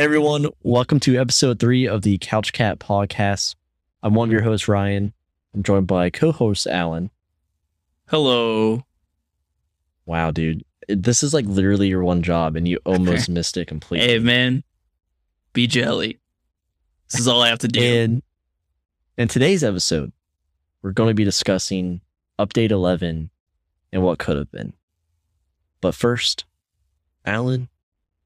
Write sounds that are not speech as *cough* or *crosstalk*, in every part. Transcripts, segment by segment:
Hey everyone, welcome to episode three of the Couch Cat podcast. I'm one of your hosts, Ryan. I'm joined by co-host Alan. Hello. Wow, dude, this is like literally your one job, and you *laughs* almost missed it completely. Hey man, be jelly. This is all I have to do. And in today's episode, we're going to be discussing Update 11 and what could have been. But first, Alan,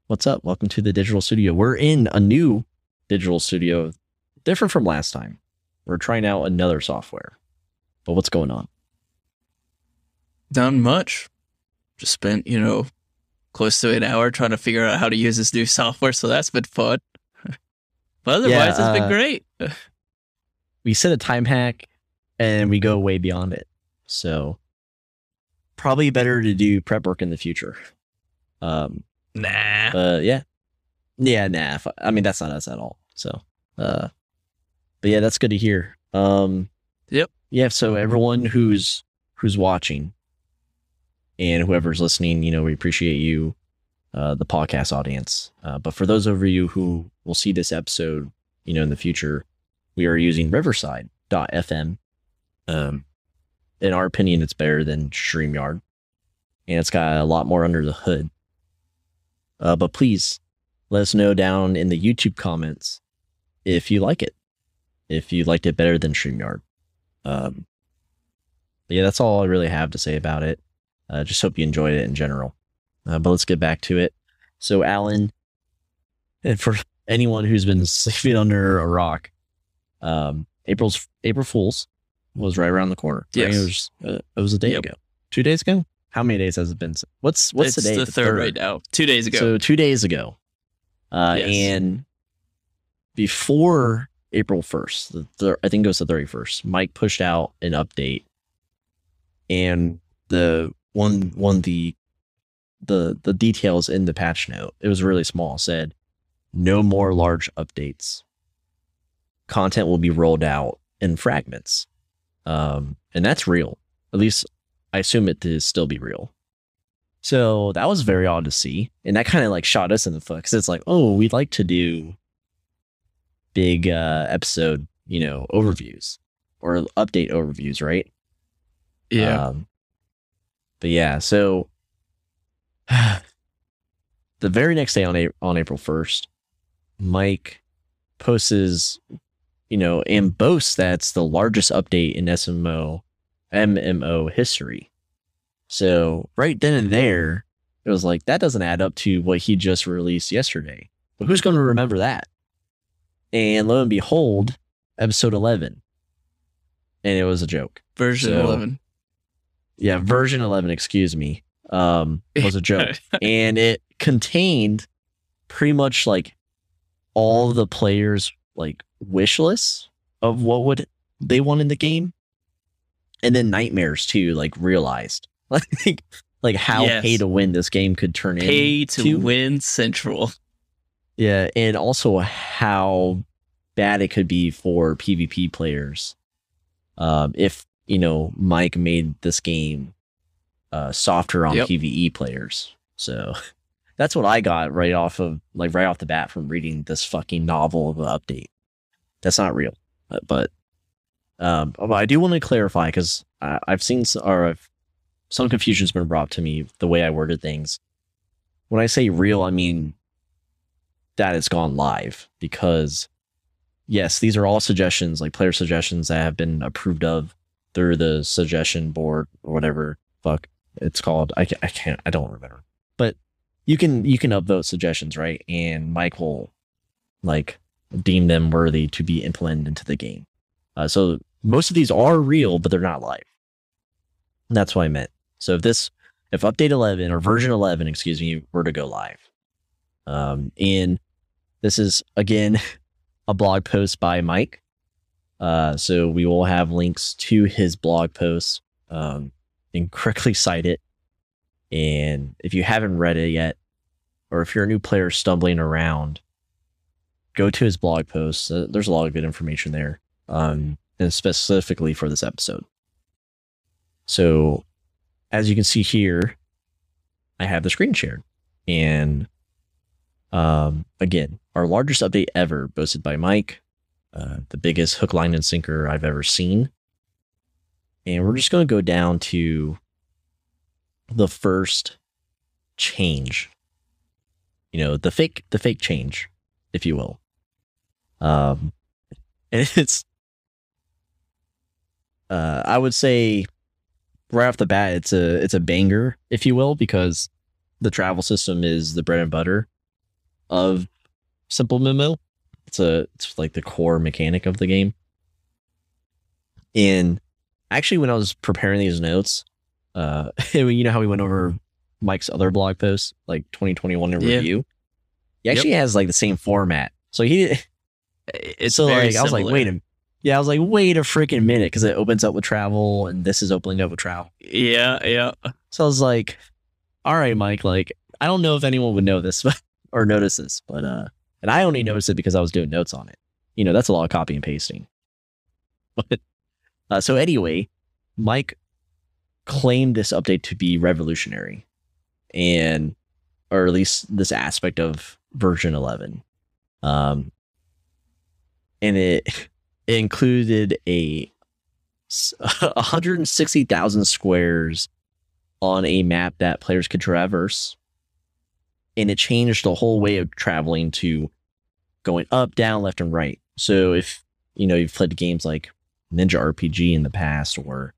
what's up? Welcome to the digital studio. We're in a new digital studio, different from last time. We're trying out another software. But what's going on? Done much. Just spent, you know, close to an hour trying to figure out how to use this new software, so that's been fun. *laughs* but otherwise, Yeah, it's uh, been great. We set a time hack and we go way beyond it. So probably better to do prep work in the future. Um, Nah. But yeah, yeah, nah. I mean, that's not us at all. So, uh, but yeah, that's good to hear. Um, Yep. Yeah. So everyone who's who's watching and whoever's listening, you know, we appreciate you, uh, the podcast audience. Uh, but for those of you who will see this episode, you know, in the future, we are using Riverside.fm. Um, in our opinion, it's better than StreamYard, and it's got a lot more under the hood. Uh, but please let us know down in the YouTube comments if you like it, if you liked it better than StreamYard. Um, yeah, that's all I really have to say about it. Uh, just hope you enjoyed it in general. Uh, but let's get back to it. So, Alan, and for anyone who's been *laughs* sleeping under a rock, um, April's April Fools was right around the corner. right? It was, uh, it was a day Yep. ago, two days ago. How many days has it been? What's what's it's the day? It's the third right now. Two days ago. So two days ago, uh, Yes. and before April first, the thir- I think it was the thirty first. Mike pushed out an update, and the one one the the the details in the patch note. It was really small. Said no more large updates. Content will be rolled out in fragments, um, and that's real. At least I assume it to still be real. So that was very odd to see. And that kind of like shot us in the foot because it's like, oh, we'd like to do big uh, episode, you know, overviews or update overviews, right? yeah. Um, but yeah, so *sighs* the very next day on A- on April first, Mike posts his, you know, and boasts that's the largest update in SMO MMO history. So right then and there, it was like that doesn't add up to what he just released yesterday. But who's going to remember that? And lo and behold, episode eleven, and it was a joke Version so- 11. yeah, version 11, excuse me, um, was a joke. *laughs* and it contained pretty much like all the players' like wish lists of what would they want in the game. And then nightmares too, like realized *laughs* like like how Yes. pay to win this game could turn into Pay to win Central. Yeah, and also how bad it could be for PvP players. Um, if you know Mike made this game uh, softer on Yep. PVE players, so *laughs* that's what I got right off of like right off the bat from reading this fucking novel of an update. That's not real, but um, but I do want to clarify because I've seen or I've, some confusion's been brought to me the way I worded things. When I say real, I mean that it's gone live because yes, these are all suggestions, like player suggestions that have been approved of through the suggestion board or whatever fuck it's called. I, I can't, I don't remember, but you can, you can upvote suggestions, right? And Mike will like deem them worthy to be implemented into the game. Uh, so most of these are real, but they're not live. And that's what I meant. So if this, if update 11 or version 11, excuse me, were to go live, um, and this is again *laughs* a blog post by Mike. Uh, so we will have links to his blog posts um, and correctly cite it. And if you haven't read it yet, or if you're a new player stumbling around, go to his blog posts. Uh, there's a lot of good information there, um, and specifically for this episode. So, as you can see here, I have the screen shared, and Um, again, our largest update ever, boasted by Mike, uh, the biggest hook, line, and sinker I've ever seen. And we're just going to go down to the first change. You know, the fake, the fake change, if you will. Um, *laughs* and it's, uh, I would say, right off the bat, it's a it's a banger, if you will, because the travel system is the bread and butter of Simple MMO. It's a it's like the core mechanic of the game. And actually, when I was preparing these notes, uh, *laughs* you know how we went over Mike's other blog post, like 2021 in Yeah. review. He actually has like the same format. So he It's so like I was like, wait a yeah, I was like, wait a freaking minute, because it opens up with travel, and this is opening up with travel. Yeah, yeah. So I was like, all right, Mike, like, I don't know if anyone would know this *laughs* or notice this, but, uh, and I only noticed it because I was doing notes on it. You know, that's a lot of copy and pasting. *laughs* But, uh, so anyway, Mike claimed this update to be revolutionary and, or at least this aspect of version 11. Um, and it, *laughs* it included a 160,000 *laughs* squares on a map that players could traverse. And it changed the whole way of traveling to going up, down, left, and right. So if you know you've played games like Ninja RPG in the past or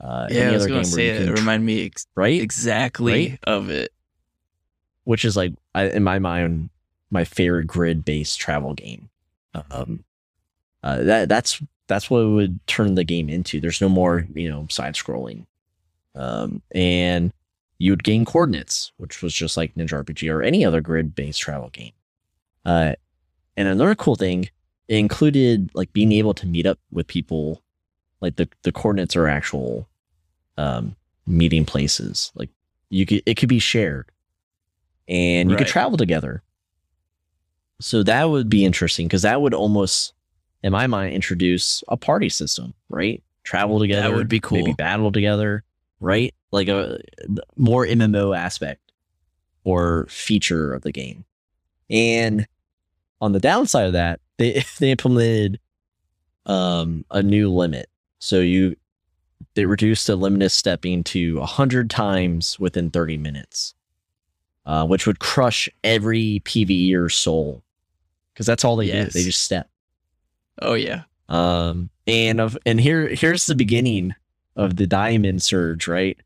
uh, yeah, I any was other going game to where say you it. can It reminded me ex- right, exactly Right? of it. which is like I, in my mind my favorite grid-based travel game. Um, uh, that that's that's what it would turn the game into. There's no more you know side scrolling, um, and you would gain coordinates, which was just like Ninja RPG or any other grid-based travel game. Uh, and another cool thing, it included like being able to meet up with people. Like the the coordinates are actual um, meeting places. Like you could it could be shared and you could travel together. So that would be interesting because that would almost, in my mind, introduce a party system, right? Travel together. That would be cool. Maybe battle together, right? Like a more MMO aspect or feature of the game. And on the downside of that, they *laughs* they implemented um, a new limit. So you they reduced the limited stepping to 100 times within 30 minutes uh, which would crush every PVE or soul because that's all they Yes. do. They just step. Oh yeah. Um, and of and here here's the beginning of the diamond surge, right?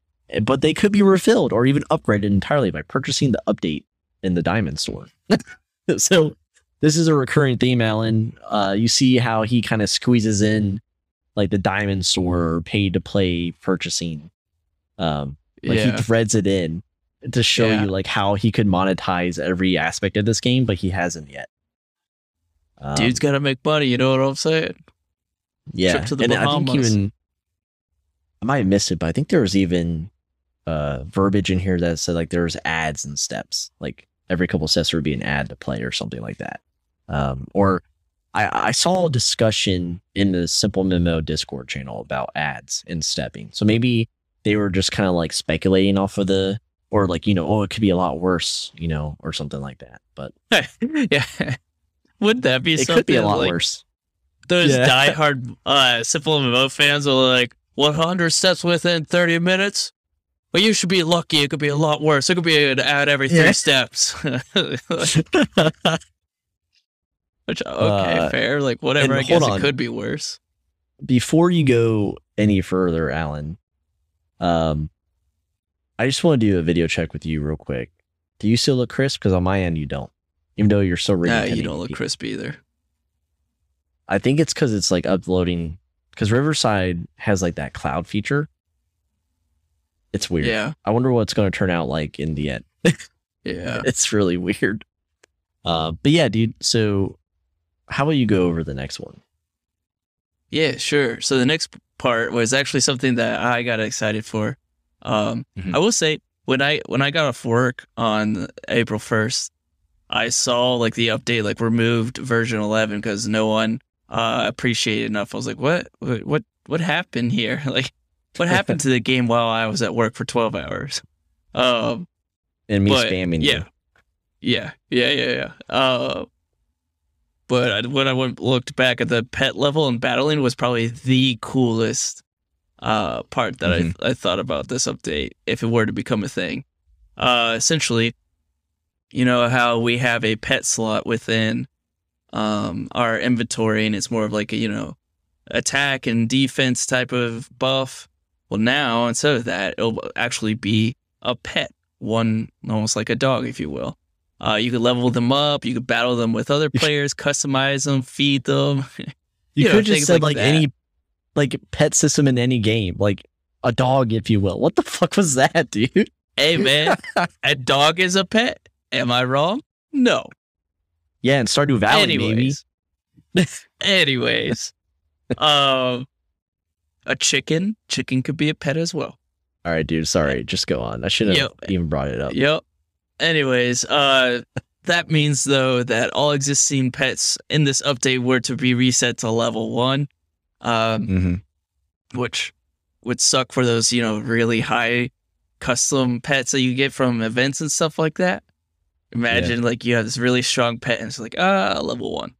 But they could be refilled or even upgraded entirely by purchasing the update in the diamond store. *laughs* so this is a recurring theme, Alan. Uh, you see how he kind of squeezes in like the diamond store pay to play purchasing. Um, like yeah. he threads it in to show Yeah. you like how he could monetize every aspect of this game, but he hasn't yet. Um, Dude's got to make money. You know what I'm saying? yeah, trip to the and I think even I might have missed it, but I think there was even uh, verbiage in here that said like there was ads and steps, like every couple steps there would be an ad to play or something like that. Um, or I, I saw a discussion in the Simple MMO Discord channel about ads and stepping. So maybe they were just kind of like speculating off of the, or like you know, oh, it could be a lot worse, you know, or something like that. But *laughs* yeah. Would that be it something could be a lot like worse. those Yeah. diehard uh, Simple MMO fans are like 100 steps within 30 minutes? Well, you should be lucky. It could be a lot worse. It could be an ad every three Yeah. steps. *laughs* Which, *laughs* okay, Uh, fair. Like, whatever. I guess hold it could be worse. before you go any further, Alan, um, I just want to do a video check with you real quick. Do you still look crisp? Because on my end, you don't. Even though you're so reading. Nah, you don't look crisp either. I think it's because it's like uploading. Because Riverside has like that cloud feature. It's weird. Yeah. I wonder what it's going to turn out like in the end. *laughs* Yeah. It's really weird. Uh, but yeah, dude. So, how about you go over the next one? Yeah, sure. So the next part was actually something that I got excited for. Um, Mhm. I will say when I when I got off work on April first, I saw like the update like removed version eleven because no one uh, appreciated enough. I was like, what what what what happened here? *laughs* Like, what happened to the game while I was at work for twelve hours? Um, And me But, spamming yeah. you. Yeah, yeah, yeah, yeah. Uh, but I- when I went looked back at the pet level and battling was probably the coolest uh part that Mhm. I I thought about this update if it were to become a thing. Uh, essentially, you know how we have a pet slot within um our inventory, and it's more of like a you know attack and defense type of buff. Well, now instead of that, it'll actually be a pet, one almost like a dog, if you will. Uh, you could level them up. You could battle them with other players, customize them, feed them. *laughs* You, You know, could just things said like like, any like pet system in any game, like a dog, if you will. What the fuck was that, *laughs* dude? hey, man, *laughs* a dog is a pet. Am I wrong? No. Yeah, and Stardew Valley, maybe. Anyways, *laughs* anyways, *laughs* um, a chicken. Chicken could be a pet as well. All right, dude. Sorry, just go on. I shouldn't have Yep. even brought it up. Yep. Anyways, uh that means though that all existing pets in this update were to be reset to level 1. Um hmm which would suck for those, you know, really high custom pets that you get from events and stuff like that. Imagine like you have this really strong pet and it's like, ah, level 1.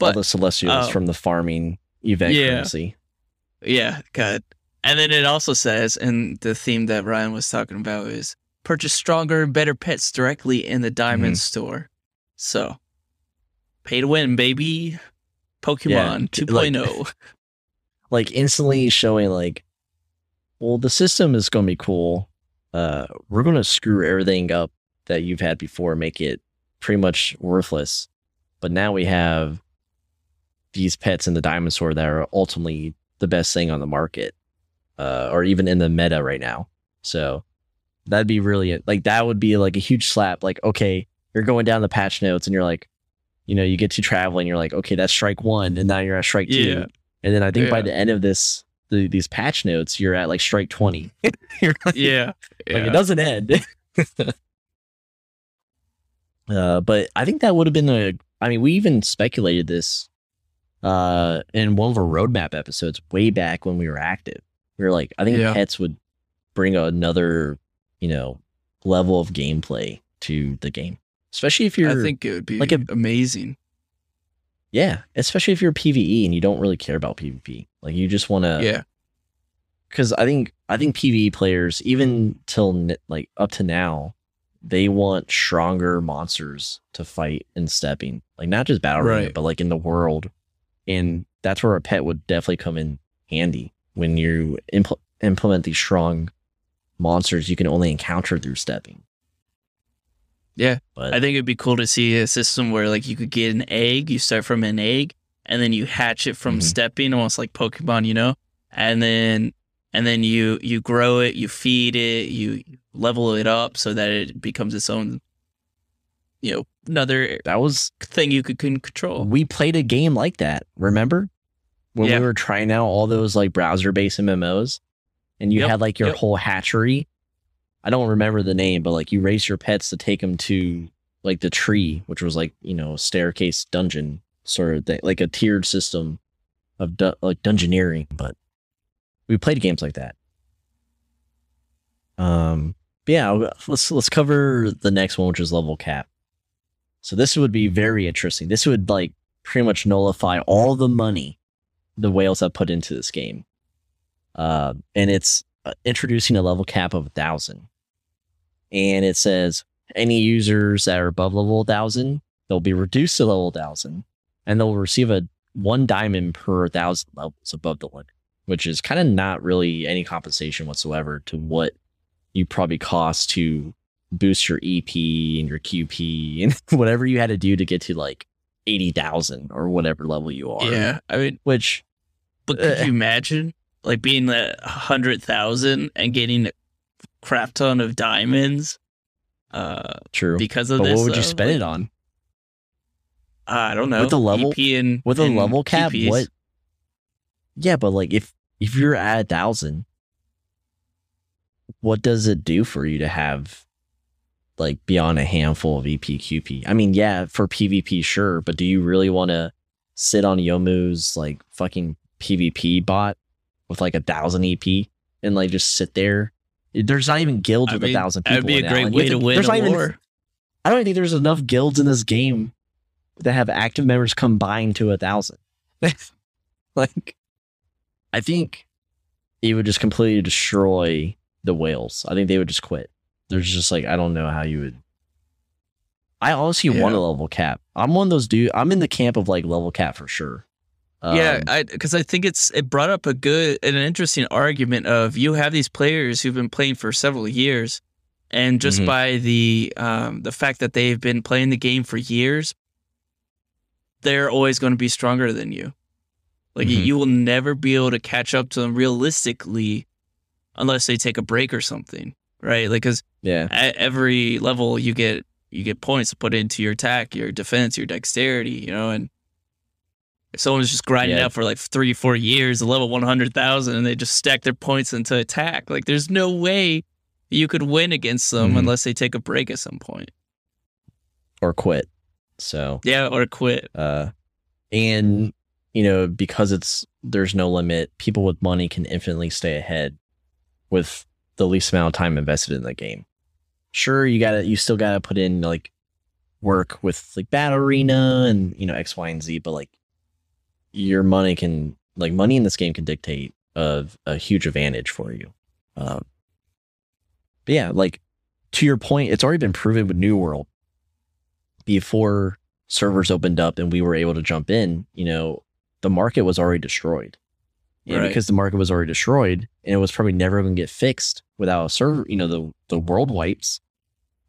All the Celestials uh, from the farming event yeah. currency. yeah, good. And then it also says, and the theme that Ryan was talking about is purchase stronger and better pets directly in the Diamond Store. So, pay to win, baby. Pokemon Yeah, 2.0. *laughs* Like instantly showing like, well, the system is going to be cool. Uh, we're going to screw everything up that you've had before, make it pretty much worthless. But now we have these pets in the Diamond Store that are ultimately the best thing on the market, uh, or even in the meta right now. So that'd be really like that would be like a huge slap. Like, okay, you're going down the patch notes and you're like, you know, you get to traveling, you're like, okay, that's strike one, and now you're at strike Yeah. two. And then I think by the end of this, the, these patch notes, you're at like strike twenty. *laughs* you're like, yeah. like yeah. it doesn't end. *laughs* uh, but I think that would have been a. I mean, we even speculated this uh, in one of our roadmap episodes way back when we were active. We were like, I think Yeah. pets would bring another, you know, level of gameplay to the game, especially if you're. I think it would be like a- amazing. yeah, especially if you're PVE and you don't really care about PvP. Like you just want to. yeah. because I think I think PVE players, even till like up to now, they want stronger monsters to fight in stepping, like not just battle arena, Right. but like in the world, and that's where a pet would definitely come in handy when you impl- implement these strong monsters you can only encounter through stepping. Yeah. but I think it'd be cool to see a system where like you could get an egg, you start from an egg, and then you hatch it from Mhm. stepping, almost like Pokemon, you know, and then and then you you grow it, you feed it, you level it up so that it becomes its own, you know, another that was thing you could control. we played a game like that. Remember when Yeah. we were trying out all those like browser-based MMOs, and you Yep, had like your yep. whole hatchery. I don't remember the name, but like you raised your pets to take them to like the tree, which was like you know staircase dungeon sort of thing, like a tiered system of du- like dungeoneering. But we played games like that. Um, yeah, let's let's cover the next one, which is level cap. So this would be very interesting. This would like pretty much nullify all the money the whales have put into this game. Uh, and it's uh, introducing a level cap of a thousand. And it says any users that are above level thousand, they'll be reduced to level thousand, and they'll receive a one diamond per thousand levels above the limit, which is kind of not really any compensation whatsoever to what you probably cost to boost your EP and your QP *laughs* and whatever you had to do to get to like 80,000 or whatever level you are. Yeah, I mean, Which, but could Uh, you imagine like being at a hundred thousand and getting a crap ton of diamonds? Uh, true. because of But this, what would you though? spend Like, it on? I don't know. With the level- EP and With the level cap, QPs. what? Yeah, but like if if you're at a thousand, what does it do for you to have like beyond a handful of EPQP? I mean, yeah, for PvP, sure, but do you really want to sit on Yomu's like fucking PvP bot with like a thousand EP and like just sit there? There's not even guilds I with mean, a thousand people. That'd be a great way to win. There's a not even- I don't think there's enough guilds in this game that have active members combined to a thousand. *laughs* like, I think it would just completely destroy the whales. I think they would just quit. There's just like I don't know how you would. I honestly Yeah. want a level cap. I'm one of those dude. I'm in the camp of like level cap for sure. yeah, Um, I because I think it's it brought up a good and an interesting argument of you have these players who've been playing for several years, and just Mhm. by the um, the fact that they've been playing the game for years, they're always going to be stronger than you. Like you- Mhm. you will never be able to catch up to them realistically, unless they take a break or something, right? Like because yeah, at every level you get you get points to put into your attack, your defense, your dexterity, you know, and if someone's just grinding Yeah. out for like three, four years, a level one hundred thousand, and they just stack their points into attack, like there's no way you could win against them Mhm. unless they take a break at some point. or quit. So Yeah, or quit. uh and you know because it's there's no limit people with money can infinitely stay ahead with the least amount of time invested in the game. Sure you gotta you still gotta put in like work with like battle arena and you know x y and z but like your money can like money in this game can dictate a, a huge advantage for you. Um but yeah like to your point it's already been proven with new world. Before servers opened up and we were able to jump in, you know, the market was already destroyed. And Right. because the market was already destroyed and it was probably never going to get fixed without a server, you know, the, the world wipes,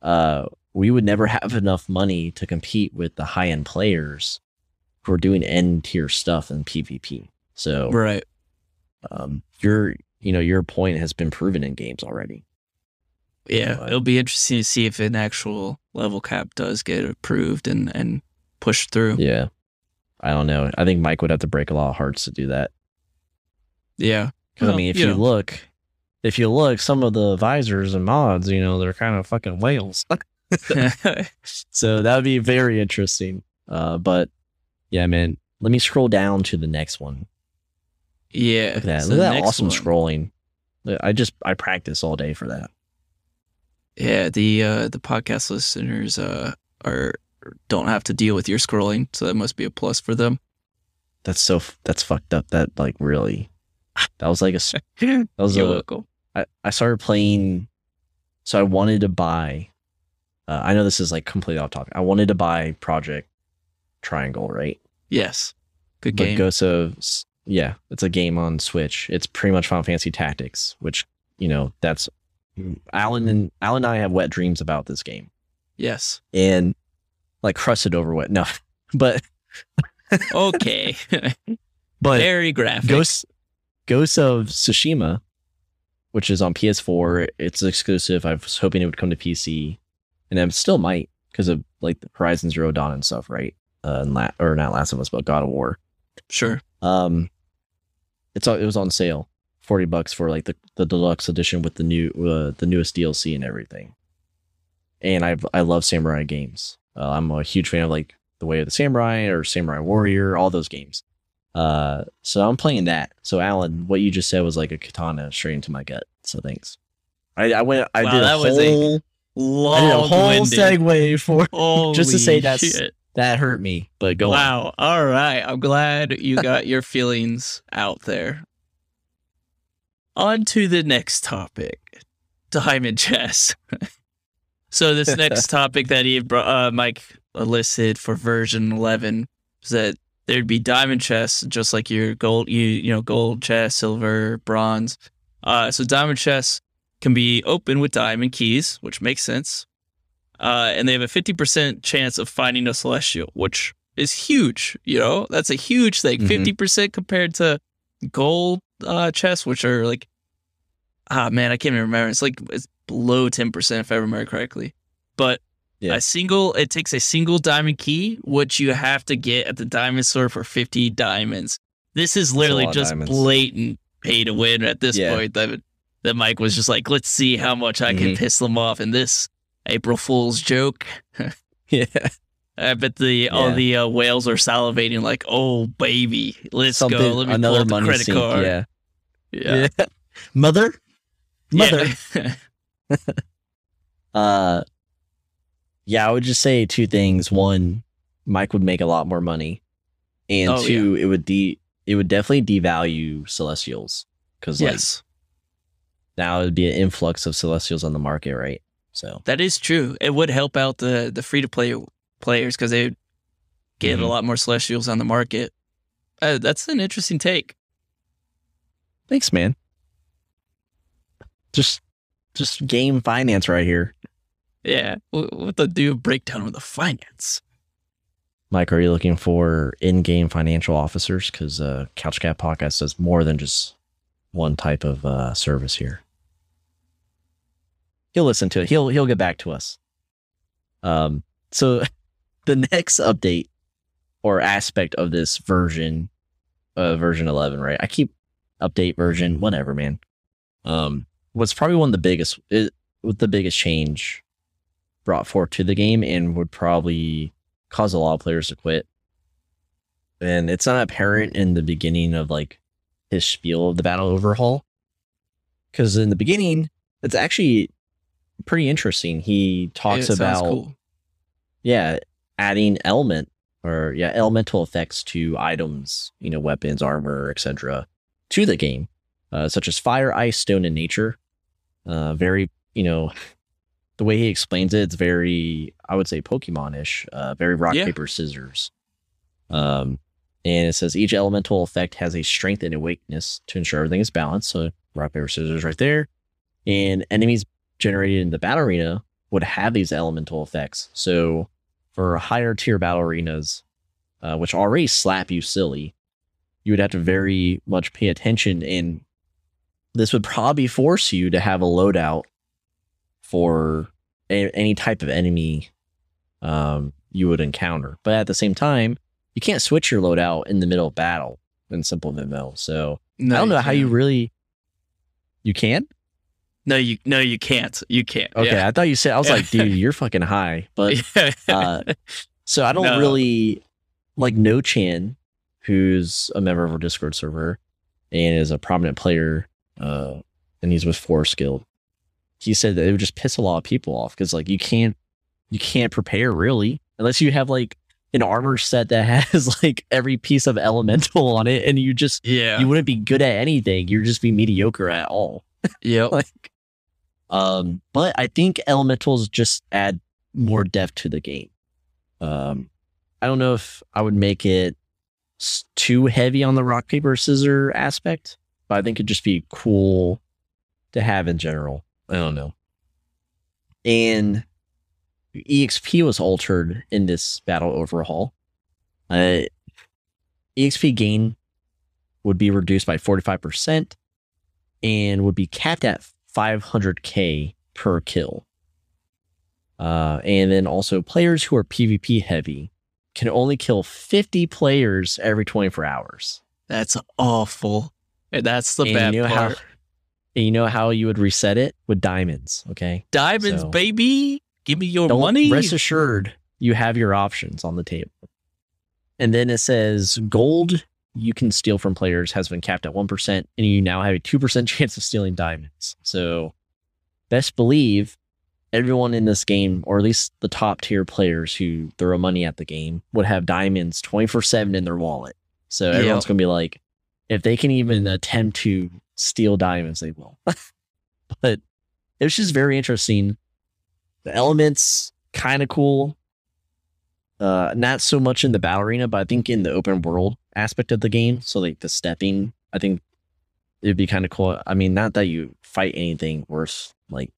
uh, we would never *laughs* have enough money to compete with the high end players who are doing end tier stuff in PvP. So, Right. um, your, you know, your point has been proven in games already. Yeah, But- it'll be interesting to see if an actual level cap does get approved and and pushed through. Yeah. I don't know. I think Mike would have to break a lot of hearts to do that. Yeah. Because I mean, if you you, know. look, if you look, some of the visors and mods, you know, they're kind of fucking whales. *laughs* so *laughs* that would be very interesting. Uh, but yeah, man, let me scroll down to the next one. yeah. Look at that. so Look at that awesome one. scrolling. I just I practice all day for that. Yeah, the uh the podcast listeners uh are don't have to deal with your scrolling, so that must be a plus for them. That's so that's fucked up. That like really, that was like a *laughs* that was You're a. I, I started playing so I wanted to buy uh, I know this is like completely off topic. I wanted to buy Project Triangle, right? Yes. Good But game. Ghost of yeah, it's a game on Switch. It's pretty much Final Fantasy Tactics, which you know that's Alan and Alan and I have wet dreams about this game yes. and like crusted over wet. No, *laughs* but Okay. *laughs* but Very graphic. Ghost Ghost of Tsushima, which is on PS4, it's exclusive. I was hoping it would come to PC, and it still might because of like the Horizon Zero Dawn and stuff, right? Uh, and La- or not Last of Us, but God of War. Sure. Um, it's it was on sale, forty bucks for like the, the deluxe edition with the new uh, the newest DLC and everything. And I I love samurai games. Uh, I'm a huge fan of like the Way of the Samurai or Samurai Warrior, all those games. Uh, so I'm playing that. So Alan, what you just said was like a katana straight into my gut. So thanks. I, I went. I Wow, did a that was a whole. I did a Long whole segue for *laughs* just to say shit. that hurt me. But go on. Wow. All right. I'm glad you got your *laughs* feelings out there. On to the next topic Diamond Chests. *laughs* so, this next *laughs* topic that he uh, Mike listed for version 11 is that there'd be diamond chests, just like your gold, you, you know, gold chest, silver, bronze. Uh, so, diamond chests can be open with diamond keys, which makes sense. Uh, and they have a 50% chance of finding a celestial, which is huge. You know, that's a huge thing. Mhm. 50% compared to gold uh, chests, which are like, ah, man, I can't even remember. It's like it's below 10% if I remember correctly. But Yeah. a single, it takes a single diamond key, which you have to get at the diamond store for 50 diamonds. This is literally just blatant pay to win at this Yeah. point. That, that Mike was just like, let's see how much I can Mhm. piss them off in this April Fool's joke. *laughs* yeah. I bet the all the uh, whales are salivating like, oh baby, let's Something. go. Let me pull another out the money credit sink. card. Yeah. yeah, Yeah. Mother. Mother. Yeah. *laughs* *laughs* Uh Yeah, I would just say two things. One, Mike would make a lot more money, and Oh, two, it would de it would definitely devalue Celestials because like Yes, now it would be an influx of Celestials on the market, right? So that is true. It would help out the the free to play players because they would get a Mhm. lot more celestials on the market. Uh, that's an interesting take. thanks, man. Just just game finance right here. Yeah, wh- what the do breakdown of the finance? Mike, are you looking for in-game financial officers? Because uh, Couch Cat Podcast does more than just one type of uh, service here. He'll listen to it. He'll he'll get back to us. Um. So, *laughs* the next update or aspect of this version, uh, version eleven, right? I keep update version, whatever, man. Um, was probably one of the biggest, it, with the biggest change brought forth to the game, and would probably cause a lot of players to quit. And it's not apparent in the beginning of like his spiel of the battle overhaul. Because in the beginning, it's actually pretty interesting. He talks Yeah, about cool. yeah, adding element or yeah, elemental effects to items, you know, weapons, armor, etc. to the game, uh, such as fire, ice, stone, and nature. Uh, very, you know, the way he explains it, it's very, I would say, Pokemon-ish. Uh, very rock Yeah. paper scissors. Um, and it says each elemental effect has a strength and a weakness to ensure everything is balanced. So rock paper scissors right there, and enemies generated in the battle arena would have these elemental effects. So for higher tier battle arenas, uh, which already slap you silly, you would have to very much pay attention, and this would probably force you to have a loadout for a- any type of enemy um, you would encounter. But at the same time, you can't switch your loadout in the middle of battle in simple MMO. So No, I don't know how you really. You can? No, you no, you can't. You can't. Okay, I thought you said I was like, dude, *laughs* you're fucking high. But Yeah. uh, so I don't No. really like No Chan, who's a member of our Discord server and is a prominent player, uh, and he's with four Guild. He said that it would just piss a lot of people off because like you can't you can't prepare really unless you have like an armor set that *laughs* has like every piece of elemental on it, and you just yeah. you wouldn't be good at anything. You'd just be mediocre at all *laughs* yeah like um but i think elementals just add more depth to the game um i don't know if i would make it too heavy on the rock paper scissor aspect but i think it'd just be cool to have in general i don't know and exp was altered in this battle overhaul uh exp gain would be reduced by 45% and would be capped at 500k per kill. Uh, and then also players who are PvP heavy can only kill 50 players every 24 hours. That's awful. That's the and bad you know part. how and you know how you would reset it with diamonds, okay? Diamonds, so- baby. Give me your money. rest assured you have your options on the table. And then it says gold you can steal from players has been capped at 1%, and you now have a 2% *laughs* chance of stealing diamonds. So, best believe everyone in this game, or at least the top tier players who throw money at the game, would have diamonds 24 7 in their wallet. So, Yep. everyone's going to be like, if they can even attempt to steal diamonds, they will. *laughs* but it was just very interesting. The elements, kind of cool. Uh, not so much in the battle arena, but I think in the open world aspect of the game. So like the stepping, I think it'd be kind of cool. I mean, not that you fight anything worse, like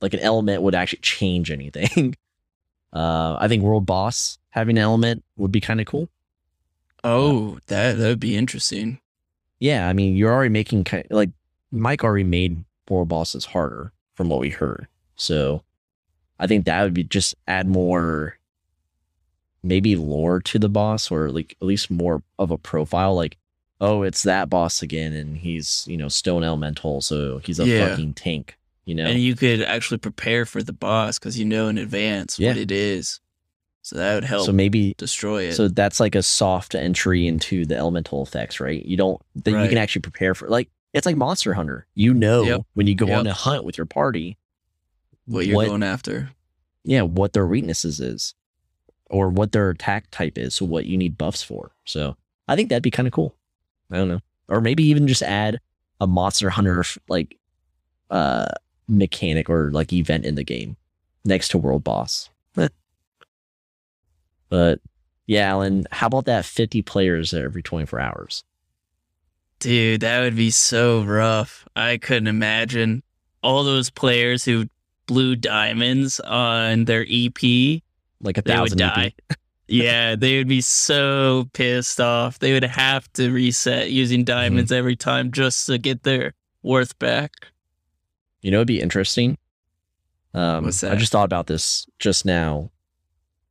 like an element would actually change anything. *laughs* uh, I think world boss having an element would be kind of cool. oh, that that would be interesting. Yeah, I mean, you're already making kind like Mike already made four bosses harder from what we heard. So I think that would be just add more maybe lore to the boss or like at least more of a profile like oh it's that boss again and he's you know stone elemental so he's a Yeah. fucking tank you know And you could actually prepare for the boss because you know in advance Yeah. what it is. So that would help so maybe destroy it. so that's like a soft entry into the elemental effects right you don't that you can actually prepare for like it's like monster hunter you know Yep. when you go Yep. on a hunt with your party what you're what- going after. yeah, what their weaknesses is or what their attack type is, so what you need buffs for. So I think that'd be kind of cool. I don't know. Or maybe even just add a monster hunter like uh mechanic or like event in the game next to world boss. But yeah, Alan, how about that 50 players every 24 hours? Dude, that would be so rough. I couldn't imagine all those players who blew diamonds on their EP. Like a They would thousand E EP? die. *laughs* yeah, they would be so pissed off. They would have to reset using diamonds every time just to get their worth back. You know, it'd be interesting. Um, I just thought about this just now.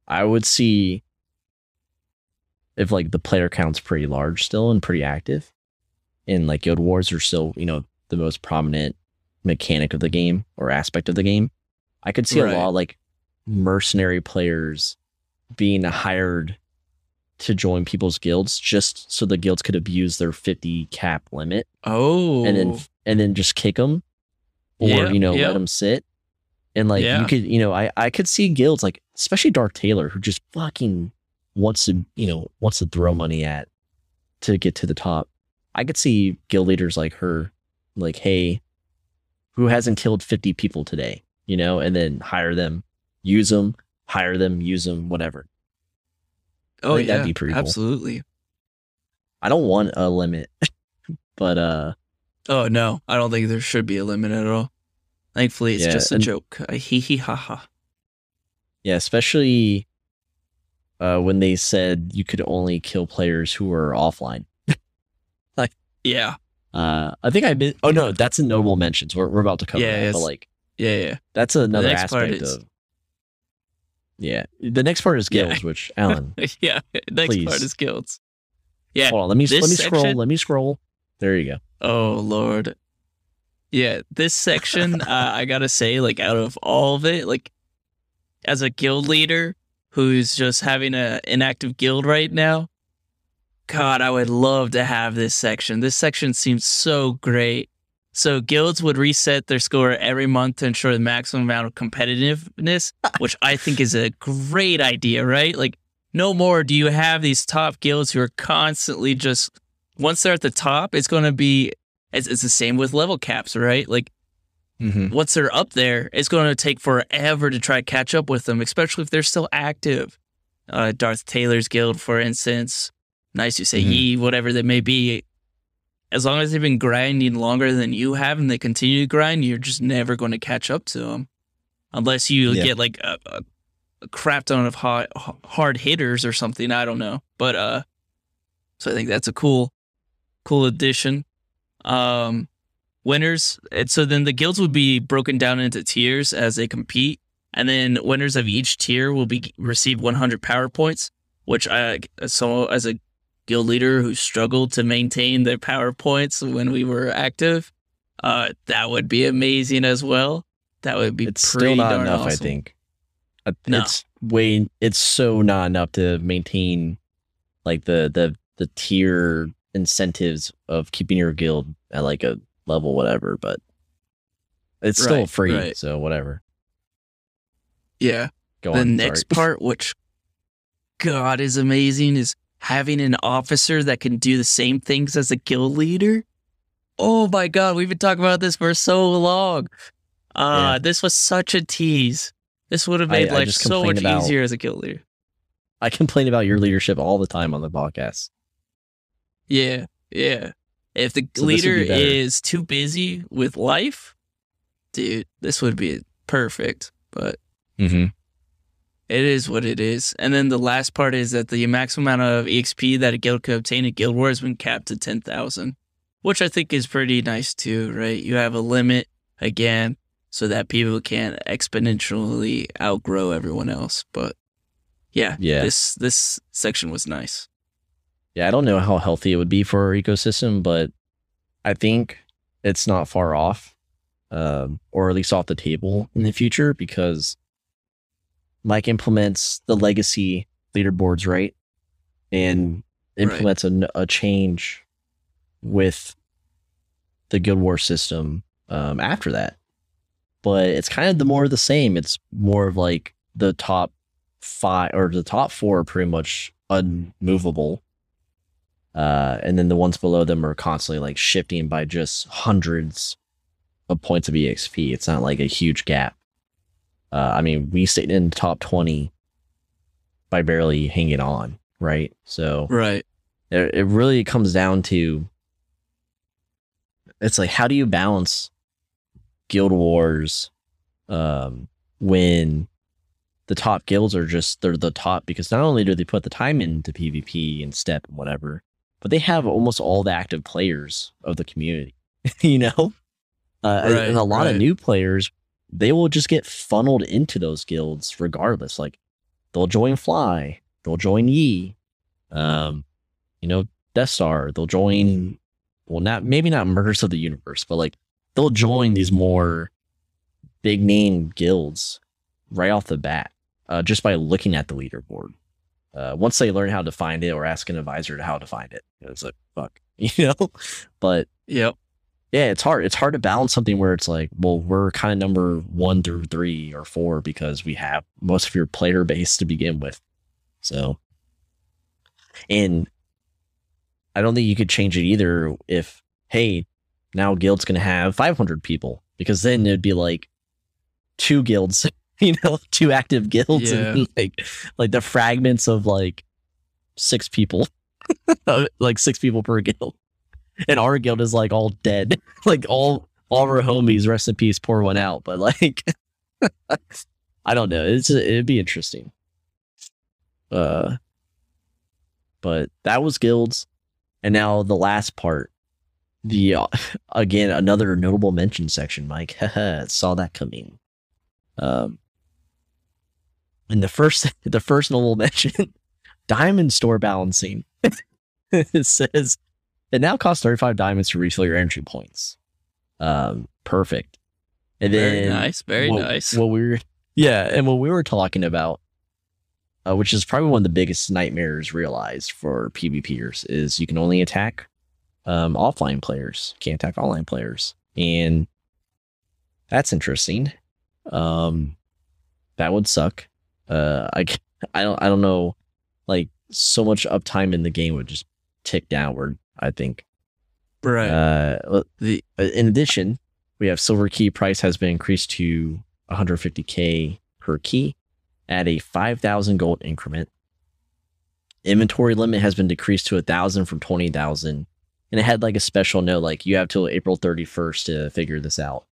I would see if like the player count's pretty large still and pretty active, and like Guild Wars are still you know the most prominent mechanic of the game or aspect of the game. I could see Right. a lot of, like mercenary players being hired to join people's guilds just so the guilds could abuse their 50 cap limit Oh, and then and then just kick them or Yeah, you know yeah. let them sit and like Yeah. you could you know I I could see guilds like especially Dark Taylor who just fucking wants to you know wants to throw money at to get to the top. I could see guild leaders like her like hey who hasn't killed 50 people today you know and then hire them use them hire them use them whatever. oh yeah, that'd be pretty cool. absolutely. I don't want a limit *laughs* but uh Oh no, I don't think there should be a limit at all. Thankfully, it's Yeah, just a and- joke. A hee hee ha ha. Yeah, especially uh, when they said you could only kill players who were offline. *laughs* Like, yeah, Uh, I think I been. Oh no, that's in noble mentions. We're we're about to cover Yeah, that, but like yeah, yeah. that's another aspect is- of. Yeah, the next part is Yeah. guilds, which Alan. *laughs* yeah. Next part is guilds. Yeah. hold on, let me let me scroll. Let me scroll. There you go. Oh lord. Yeah, this section, uh, *laughs* I gotta say, like out of all of it, like as a guild leader who's just having a inactive guild right now, God, I would love to have this section. This section seems so great. So guilds would reset their score every month to ensure the maximum amount of competitiveness, *laughs* which I think is a great idea, right? Like, no more do you have these top guilds who are constantly just once they're at the top, it's going to be it's, it's the same with level caps, right? Like Mm-hmm. once they're up there, it's going to take forever to try to catch up with them, especially if they're still active. Uh, Darth Taylor's guild, for instance, nice you say Mhm. ye, whatever that may be. As long as they've been grinding longer than you have and they continue to grind, you're just never going to catch up to them. Unless you Yeah. get like a, a, crap ton of hard, hard hitters or something. I don't know. But, uh, so I think that's a cool, cool addition. Um, winners, and so then the guilds would be broken down into tiers as they compete, and then winners of each tier will be receive 100 power points. Which I, so as a guild leader who struggled to maintain their power points when we were active, uh, that would be amazing as well. That would be It's pretty still not darn enough. I think. Uh, No. It's way. It's so not enough to maintain, like the the the tier incentives of keeping your guild at like a level whatever. But it's still Right, free, right. so whatever. Yeah. Go the on. next sorry. part, which God is amazing, is having an officer that can do the same things as a guild leader. Oh my God, we've been talking about this for so long. Uh. This was such a tease. This would have I- made I life just so much about- easier as a guild leader. I complain about your leadership all the time on the podcast. Yeah, yeah. If the So leader be is too busy with life, dude, this would be perfect. But Mm-hmm. It is what it is. And then the last part is that the maximum amount of EXP that a guild could obtain in Guild War has been capped to 10,000, which I think is pretty nice too, right? You have a limit again so that people can't exponentially outgrow everyone else. But yeah, Yeah. this this section was nice. Yeah, I don't know how healthy it would be for our ecosystem, but I think it's not far off, um, or at least off the table in the future because Mike implements the legacy leaderboards, right? And Right. implements a, change with the Guild War system um, after that. But it's kind of the more of the same. It's more of like the top five or the top four are pretty much unmovable. Uh, and then the ones below them are constantly like shifting by just hundreds of points of EXP. It's not like a huge gap. Uh, I mean, we stayed in the top 20 by barely hanging on, right? So Right. it, it really comes down to it's like how do you balance guild wars um when the top guilds are just they're the top because not only do they put the time into PvP and step and whatever, but they have almost all the active players of the community. *laughs* you know? Uh, and- and a Right, lot of new players, they will just get funneled into those guilds regardless. Like they'll join Fly, they'll join Yi, um, you know, Death Star, they'll join well not maybe not Murders of the Universe, but like they'll join these more big name guilds right off the bat, uh, just by looking at the leaderboard. Uh, once they learn how to find it or ask an advisor to how to find it, it's like fuck, *laughs* you know. But Yep. yeah, it's hard. It's hard to balance something where it's like, well, we're kind of number one through three or four because we have most of your player base to begin with. So, and I don't think you could change it either if, hey, now guild's going to have 500 people because then it'd be like two guilds, *laughs* you know, two active guilds and *laughs* like, like the fragments of like six people, *laughs* like six people per guild and our guild is like all dead. like all all of our homies, rest in peace, pour one out. But like I don't know. It's it'd be interesting. Uh but that was guilds. And now the last part. The uh, again another notable mention section, Mike. Saw that coming. Um and the first *laughs* the first notable mention, *laughs* diamond store balancing. *laughs* it says it now costs 35 diamonds to refill your entry points. Um, perfect. And Very then nice. Very what, nice. What we were, yeah, and what we were talking about, uh, which is probably one of the biggest nightmares realized for PvPers, is you can only attack um, offline players, can't attack online players, and that's interesting. Um, that would suck. Uh, I I don't I don't know, like so much uptime in the game would just tick downward. I think. right. Uh, the uh, in addition, we have silver key price has been increased to 150k per key at a 5,000 gold increment. Inventory limit has been decreased to a thousand from 20,000, and it had like a special note like you have till April 31st to figure this out.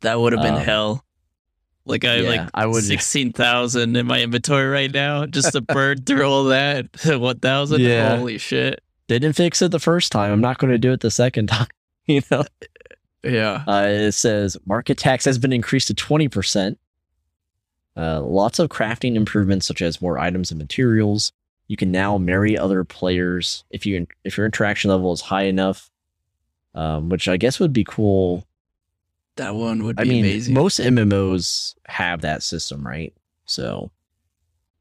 that would have been um, hell. Like I yeah, like I would- *laughs* sixteen thousand in my inventory right now just to burn through all that. *laughs* One thousand. Yeah. Holy shit. They didn't fix it the first time. I'm not going to do it the second *laughs* time. You know. Yeah. Uh, it says market tax has been increased to 20%. Uh, lots of crafting improvements, such as more items and materials. You can now marry other players if you if your interaction level is high enough, um, which I guess would be cool. That one would be I mean, amazing. most MMOs have that system, right? So,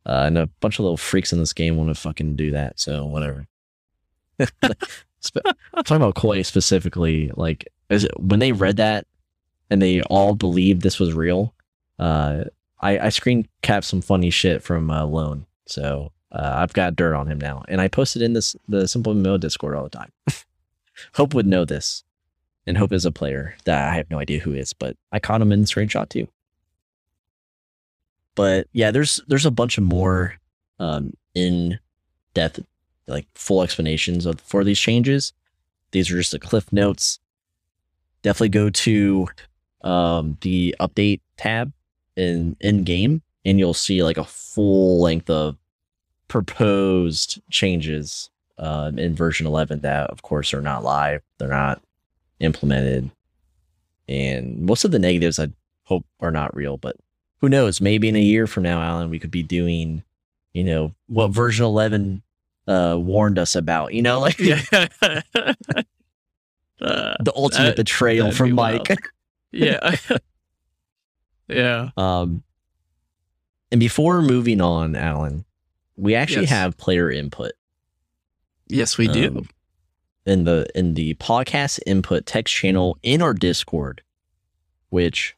uh, and a bunch of little freaks in this game want to fucking do that. So whatever. *laughs* Spe- talking about Koi specifically, like is it, when they read that and they all believed this was real, uh, I, I screen capped some funny shit from uh, Lone. So uh, I've got dirt on him now, and I posted in this the Simple MMO Discord all the time. *laughs* Hope would know this, and Hope is a player that I have no idea who is, but I caught him in screenshot too. But yeah, there's there's a bunch of more um, in depth, like full explanations of for these changes. These are just the cliff notes. Definitely go to um, the update tab in in game, and you'll see like a full length of proposed changes um, in version 11 that, of course, are not live. They're not implemented, and most of the negatives I hope are not real. But who knows? Maybe in a year from now, Alan, we could be doing, you know, what version 11 uh, warned us about. You know, like. *laughs* Uh, the ultimate betrayal from be Mike. wild. *laughs* yeah. *laughs* yeah. Um, and before moving on, Alan, we actually Yes. have player input. Yes, we do. In the in the podcast input text channel in our Discord, which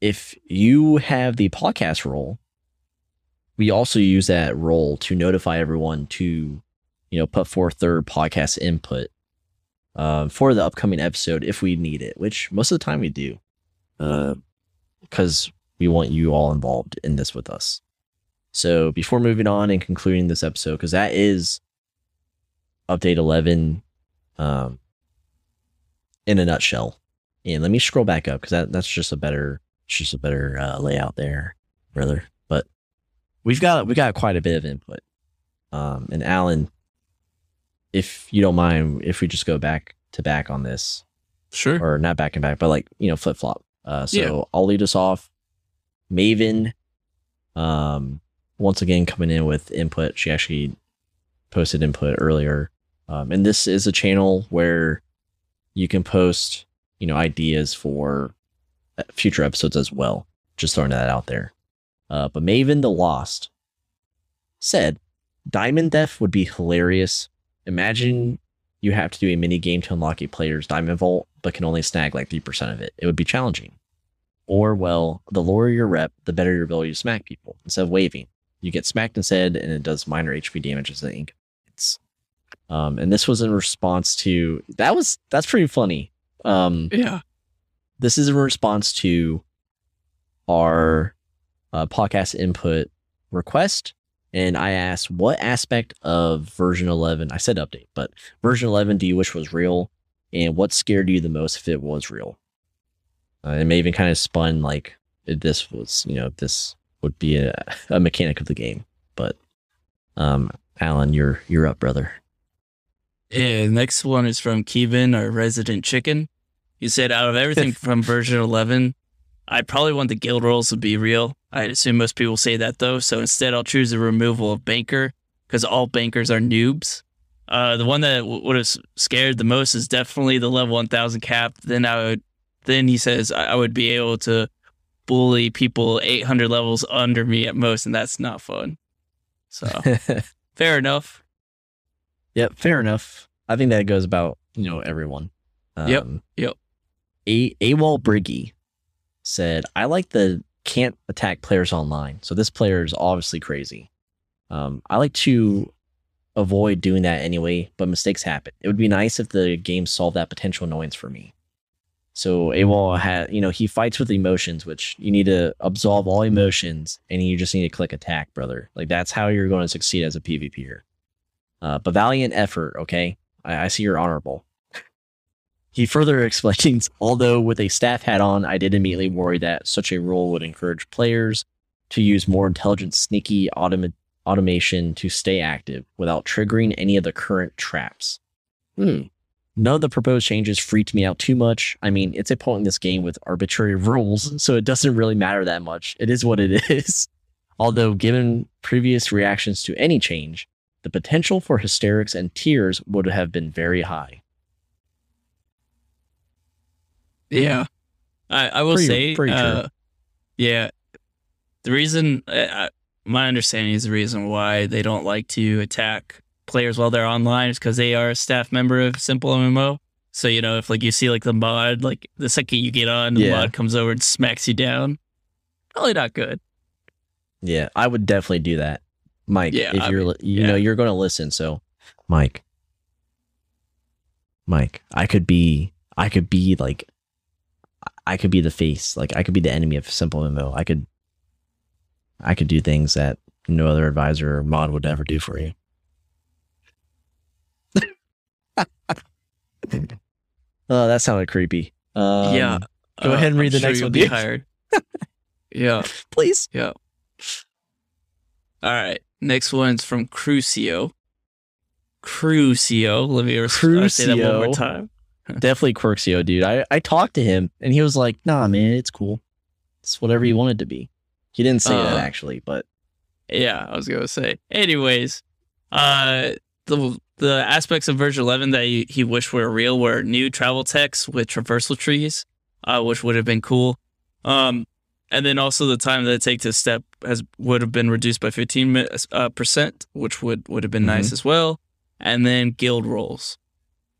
if you have the podcast role we also use that role to notify everyone to, you know, put forth their podcast input uh, for the upcoming episode if we need it, which most of the time we do, because we want you all involved in this with us. So before moving on and concluding this episode, because that is update 11 um, in a nutshell. And let me scroll back up because that, that's just a better, just a better uh, layout there, brother. But we've got we got quite a bit of input. Um, and Alan, if you don't mind, if we just go back to back on this, Sure. or not back and back, but like you know flip flop. Uh, so Yeah. I'll lead us off. Maven, um, once again coming in with input. She actually posted input earlier, um, and this is a channel where you can post you know ideas for uh, future episodes as well. Just throwing that out there. Uh, but Maven the Lost said, "Diamond Theft would be hilarious. Imagine you have to do a mini game to unlock a player's diamond vault, but can only snag like 3% of it. It would be challenging. Or, well, the lower your rep, the better your ability to smack people. Instead of waving, you get smacked instead, and it does minor HP damage as an ink. Um, and this was in response to that was that's pretty funny. Um, Yeah. this is in response to our uh, podcast input request. And I asked, what aspect of version 11, I said update, but version 11 do you wish was real? And what scared you the most if it was real? Uh, it may even kind of spun like if this was, you know, this would be a, *laughs* a mechanic of the game. But, um, Alan, you're, you're up, brother. Yeah, next one is from Kevin, our resident chicken. He said, out of everything *laughs* from version 11, I probably want the guild roles to be real. I assume most people say that though. So instead, I'll choose the removal of banker because all bankers are noobs. Uh, the one that w- would have scared the most is definitely the level 1000 cap. Then I would, then he says I I would be able to bully people 800 levels under me at most, and that's not fun. So *laughs* fair enough. Yep, fair enough. I think that goes about you know everyone. Yep, Um, yep. A AWOL Briggy said, "I like the can't attack players online. So this player is obviously crazy. Um, I like to avoid doing that anyway, but mistakes happen. It would be nice if the game solved that potential annoyance for me." So AWOL had, you know, he fights with emotions, which you need to absolve all emotions, and you just need to click attack, brother. Like that's how you're going to succeed as a PvPer. Uh, but valiant effort, okay? I, I see you're honorable. He further *laughs* explains, although with a staff hat on, I did immediately worry that such a role would encourage players to use more intelligent, sneaky automa- automation to stay active without triggering any of the current traps. Hmm. None of the proposed changes freaked me out too much. I mean, it's a pointless game with arbitrary *laughs* rules, so it doesn't really matter that much. It is what it *laughs* is. Although, given previous reactions to any change, the potential for hysterics and tears would have been very high. Yeah, I, I will Pretty- say, pretty true. uh, yeah, the reason, uh, uh, my understanding is the reason why they don't like to attack players while they're online is because they are a staff member of Simple MMO. So you know, if like you see like the mod, like the second you get on, the Yeah. mod comes over and smacks you down. Probably not good. Yeah, I would definitely do that, Mike. Yeah, if I you're, mean, you yeah. know, you're going to listen. So, Mike, Mike, I could be, I could be like, I could be the face. Like, I could be the enemy of Simple MMO. I could, I could do things that no other advisor or mod would ever do for you. *laughs* oh, that sounded creepy. Um, yeah. go ahead and read I'm the next you'll one, Be hired. *laughs* yeah. *laughs* please. Yeah. All right. Next one's from Crucio. Crucio. Let me res- say that one more time. *laughs* Definitely Quirksio, dude. I, I talked to him and he was like, nah, man, it's cool. It's whatever you want it to be. He didn't say that Uh, actually, but Yeah, I was gonna say. Anyways, uh, the the aspects of version 11 that he, he wished were real were new travel text with traversal trees, uh, which would have been cool. Um, and then also the time that it take to step has would have been reduced by fifteen uh, percent, which would would have been nice as well. And then guild roles.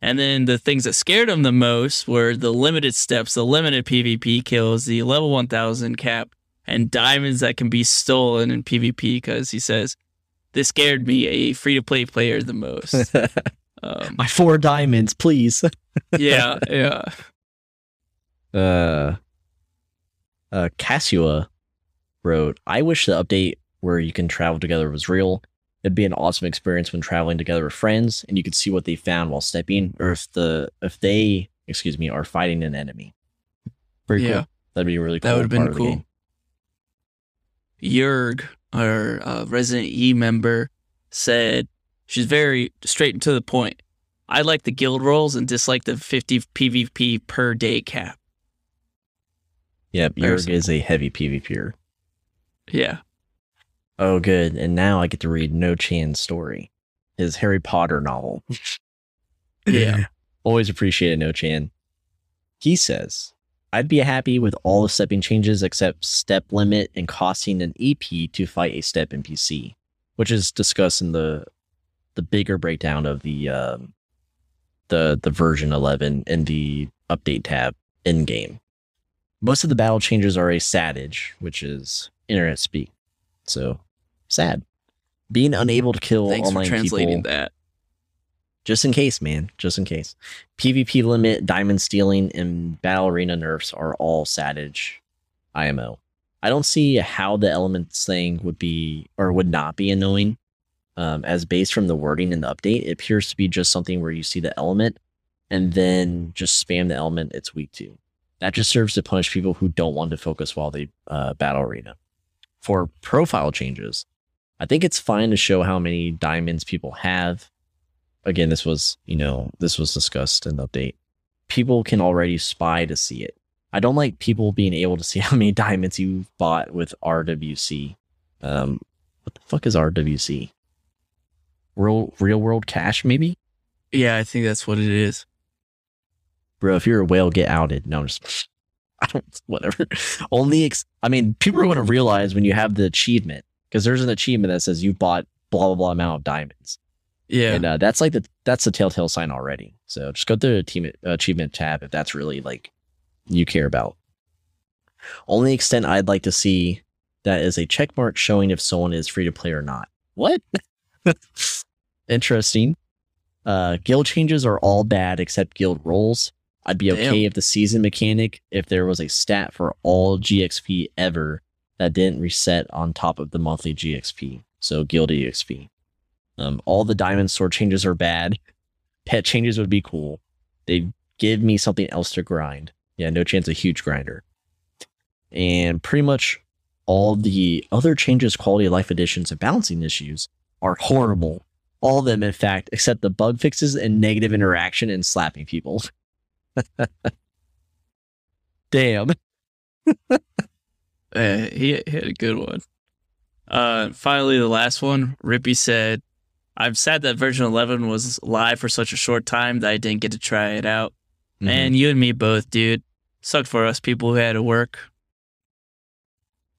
And then the things that scared him the most were the limited steps, the limited PvP kills, the level 1000 cap, and diamonds that can be stolen in PvP because he says this scared me, a free to play player, the most. *laughs* Um, My four diamonds, please. *laughs* yeah, yeah. uh, uh, Cassua wrote, I wish the update where you can travel together was real. It'd be an awesome experience when traveling together with friends and you could see what they found while stepping, or if the if they, excuse me, are fighting an enemy. Very Yeah. cool. That'd be really cool. That would have been part of the cool. game. Yerg, our uh, Resident E member, said she's very straight and to the point. I like the guild roles and dislike the 50 PvP per day cap. Yep, Very Yerg is a heavy PvPer. Yeah. Oh, good. And now I get to read No Chan's story, his Harry Potter novel. *laughs* Yeah. Always appreciated No Chan. He says, I'd be happy with all the stepping changes except step limit and costing an EP to fight a step NPC, which is discussed in the the bigger breakdown of the um, the the version 11 in the update tab in game. Most of the battle changes are a sadage, which is internet speak. So sad. Being unable to kill Thanks for translating people that. just in case, man. Just in case. PvP limit, diamond stealing, and battle arena nerfs are all Sadage IMO. I don't see how the elements thing would be or would not be annoying. Um, as based from the wording in the update, it appears to be just something where you see the element and then just spam the element it's weak to. That just serves to punish people who don't want to focus while they uh, battle arena. For profile changes, I think it's fine to show how many diamonds people have again, this was, you know, this was discussed in the update. People can already spy to see it. I don't like people being able to see *laughs* how many diamonds you bought with RWC. Um, what the fuck is RWC? Real, real world cash, maybe? Yeah, I think that's what it is. Bro, if you're a whale, get outed. No, I'm just, *laughs* I don't, whatever. Only, ex- I mean, people are going to realize when you have the achievement, because there's an achievement that says you bought blah, blah, blah amount of diamonds. Yeah. And uh, that's like the that's the telltale sign already. So just go to the team achievement tab if that's really like you care about. Only extent I'd like to see that is a check mark showing if someone is free to play or not. What? *laughs* Interesting. Uh, guild changes are all bad except guild roles. I'd be okay Damn. if the season mechanic, if there was a stat for all GXP ever that didn't reset on top of the monthly GXP. So guild EXP. Um, all the diamond store changes are bad. Pet changes would be cool. They give me something else to grind. Yeah, No Chan's a huge grinder. And pretty much all the other changes, quality of life additions, and balancing issues are horrible. All of them, in fact, except the bug fixes and negative interaction and slapping people. *laughs* *laughs* Damn. *laughs* Uh, he, he had a good one. Uh, finally, the last one. Rippy said, "I'm sad that version 11 was live for such a short time that I didn't get to try it out. Mm-hmm. Man, you and me both, dude. Sucked for us people who had to work.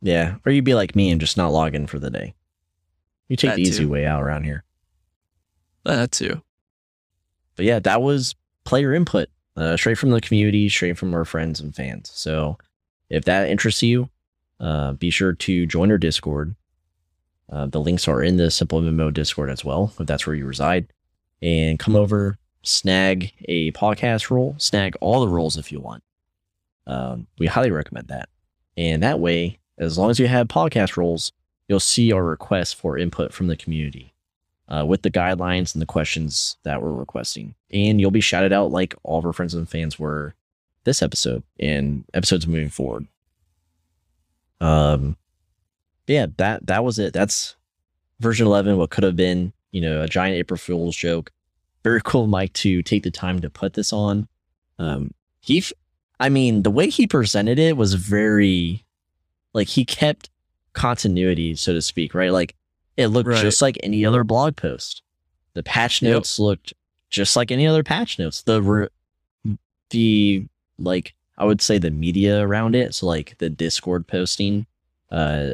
Yeah, or you'd be like me and just not log in for the day. You take That the easy too. way out around here. That too. But yeah, that was player input, uh, straight from the community, straight from our friends and fans. So if that interests you, uh, be sure to join our Discord. Uh, the links are in the Simple MMO Discord as well, if that's where you reside. And come over, snag a podcast role, snag all the roles if you want. Um, we highly recommend that. And that way, as long as you have podcast roles, you'll see our requests for input from the community uh, with the guidelines and the questions that we're requesting. And you'll be shouted out like all of our friends and fans were this episode and episodes moving forward. Um, yeah, that that was it. That's version 11. What could have been, you know, a giant April Fool's joke. Very cool, Mike, to take the time to put this on. Um, he, f- I mean, the way he presented it was very, like, he kept continuity, so to speak, right? Like, it looked Right. just like any other blog post. The patch Yep. notes looked just like any other patch notes. The re- the like I would say the media around it, so like the Discord posting, uh,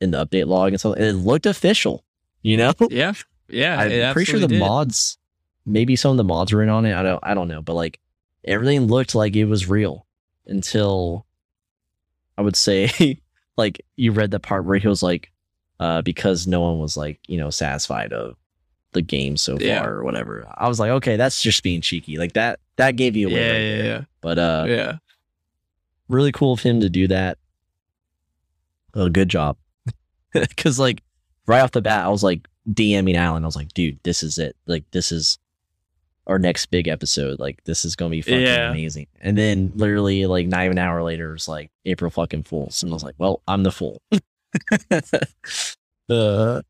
in the update log and stuff, it looked official. You know, *laughs* Yeah. Yeah. I'm pretty sure the did. mods, maybe some of the mods were in on it. I don't, I don't know, but like everything looked like it was real until I would say *laughs* like you read the part where he was like, uh, because no one was like, you know, satisfied of the game so far Yeah. or whatever. I was like, okay, that's just being cheeky. Like that that gave you Yeah, away. right yeah, yeah. But uh yeah. really cool of him to do that. Oh, good job. *laughs* Cause like right off the bat, I was like DMing Alan. I was like, dude, this is it. Like this is our next big episode. Like this is gonna be fucking Yeah. amazing. And then literally like not even an hour later, it's like April fucking Fools. And I was like, well, I'm the fool. *laughs* *laughs* uh,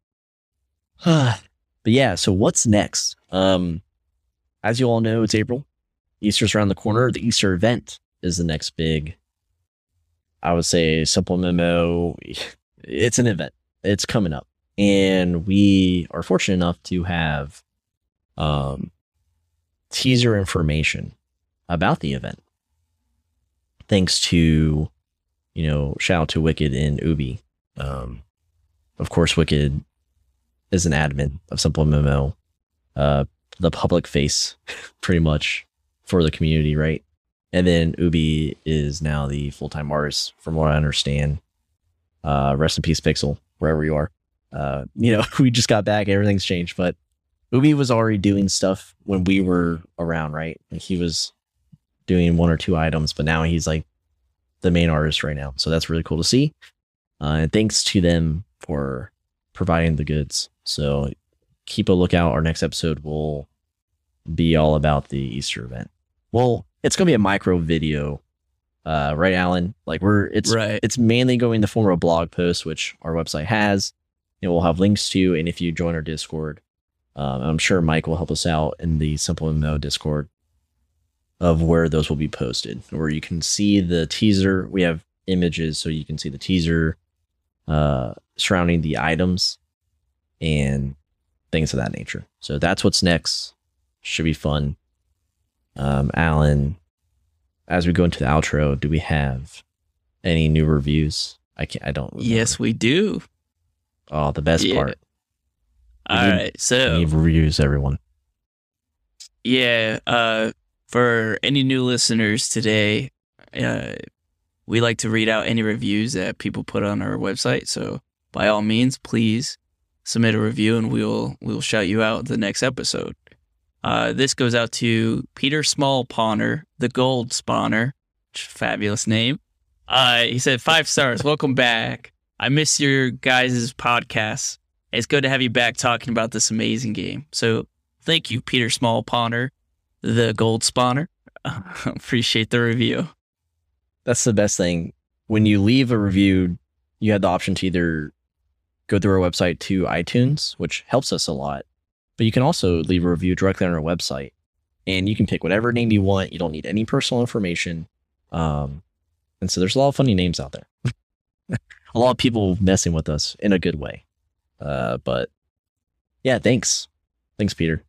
*sighs* but yeah, so what's next? Um as you all know, it's April. Easter's around the corner. The Easter event is the next big I would say simple memo. *laughs* It's an event. It's coming up. And we are fortunate enough to have um teaser information about the event. Thanks to, you know, shout out to Wicked and Ubi. Um of course Wicked is an admin of Simple MMO, uh the public face *laughs* pretty much for the community, right? And then Ubi is now the full time artist, from what I understand. Uh, rest in peace, Pixel, wherever you are. Uh, *laughs* you know, *laughs* we just got back, everything's changed, but Ubi was already doing stuff when we were around, right? Like he was doing one or two items, but now he's like the main artist right now. So that's really cool to see. Uh, and thanks to them for providing the goods. So keep a lookout. Our next episode will be all about the Easter event. Well, it's gonna be a micro video, uh, right, Alan? Like we're it's right. it's mainly going in the form of a blog post, which our website has. It will have links to, and if you join our Discord, um, I'm sure Mike will help us out in the Simple MMO Discord of where those will be posted, where you can see the teaser. We have images, so you can see the teaser uh, surrounding the items and things of that nature. So that's what's next. Should be fun. Um, Alan, as we go into the outro, do we have any new reviews? I can't. I don't. remember. Yes, we do. Oh, the best Yeah. part. All right. So Leave reviews, everyone. Yeah, uh, for any new listeners today, uh, we like to read out any reviews that people put on our website. So by all means, please submit a review, and we'll we'll shout you out the next episode. Uh, this goes out to Peter Small Pawner, the Gold Spawner, fabulous name. Uh, he said five stars. Welcome back. I miss your guys' podcasts. It's good to have you back talking about this amazing game. So Thank you, Peter Small Pawner, the gold spawner. *laughs* Appreciate the review. That's the best thing. When you leave a review, you have the option to either go through our website to iTunes, which helps us a lot, but you can also leave a review directly on our website, and you can pick whatever name you want. You don't need any personal information, um, and so there's a lot of funny names out there. *laughs* a lot of people messing with us in a good way, uh, but yeah, thanks, thanks, Peter.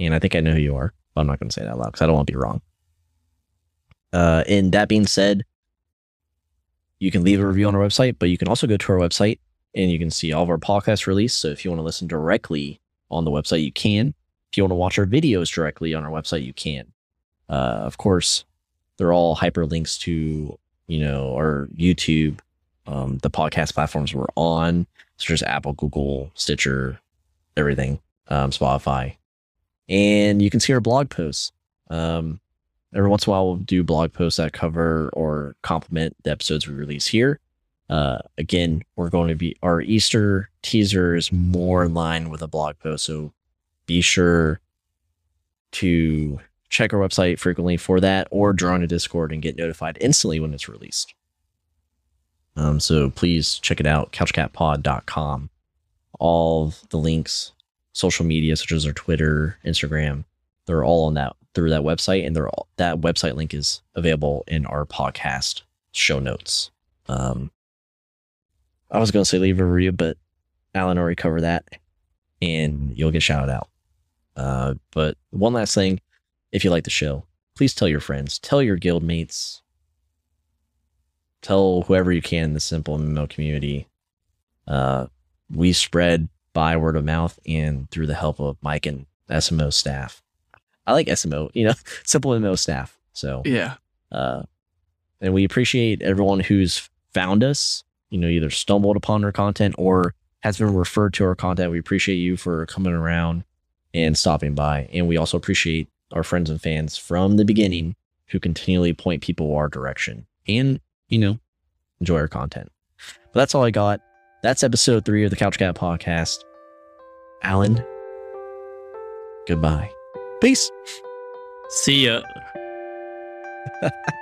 And I think I know who you are, but I'm not going to say that loud because I don't want to be wrong. Uh, and that being said, you can leave a review on our website, but you can also go to our website and you can see all of our podcasts released. So if you want to listen directly on the website, you can. If you want to watch our videos directly on our website, you can. Uh, of course, they're all hyperlinks to you know our YouTube, um, the podcast platforms we're on, such as Apple, Google, Stitcher, everything, um, Spotify, and you can see our blog posts. Um, every once in a while, we'll do blog posts that cover or complement the episodes we release here. Uh, again, we're going to be our Easter teaser is more in line with a blog post, so be sure to check our website frequently for that, or join a Discord and get notified instantly when it's released. Um, so please check it out, couchcatpod.com. All the links, social media such as our Twitter, Instagram, they're all on that through that website, and they're all, that website link is available in our podcast show notes. Um, I was going to say leave a review, but Alan already covered that, and you'll get shouted out. Uh, but one last thing, if you like the show, please tell your friends, tell your guild mates, tell whoever you can in the simple MMO community. Uh, we spread by word of mouth and through the help of Mike and SMO staff. I like SMO, you know, *laughs* simple MMO staff. So, Yeah. uh, and we appreciate everyone who's found us you know, either stumbled upon our content or has been referred to our content. We appreciate you for coming around and stopping by. And we also appreciate our friends and fans from the beginning who continually point people our direction and, you know, enjoy our content. But that's all I got. That's episode three of the Couch Cat podcast. Alan, goodbye. Peace. See ya. *laughs*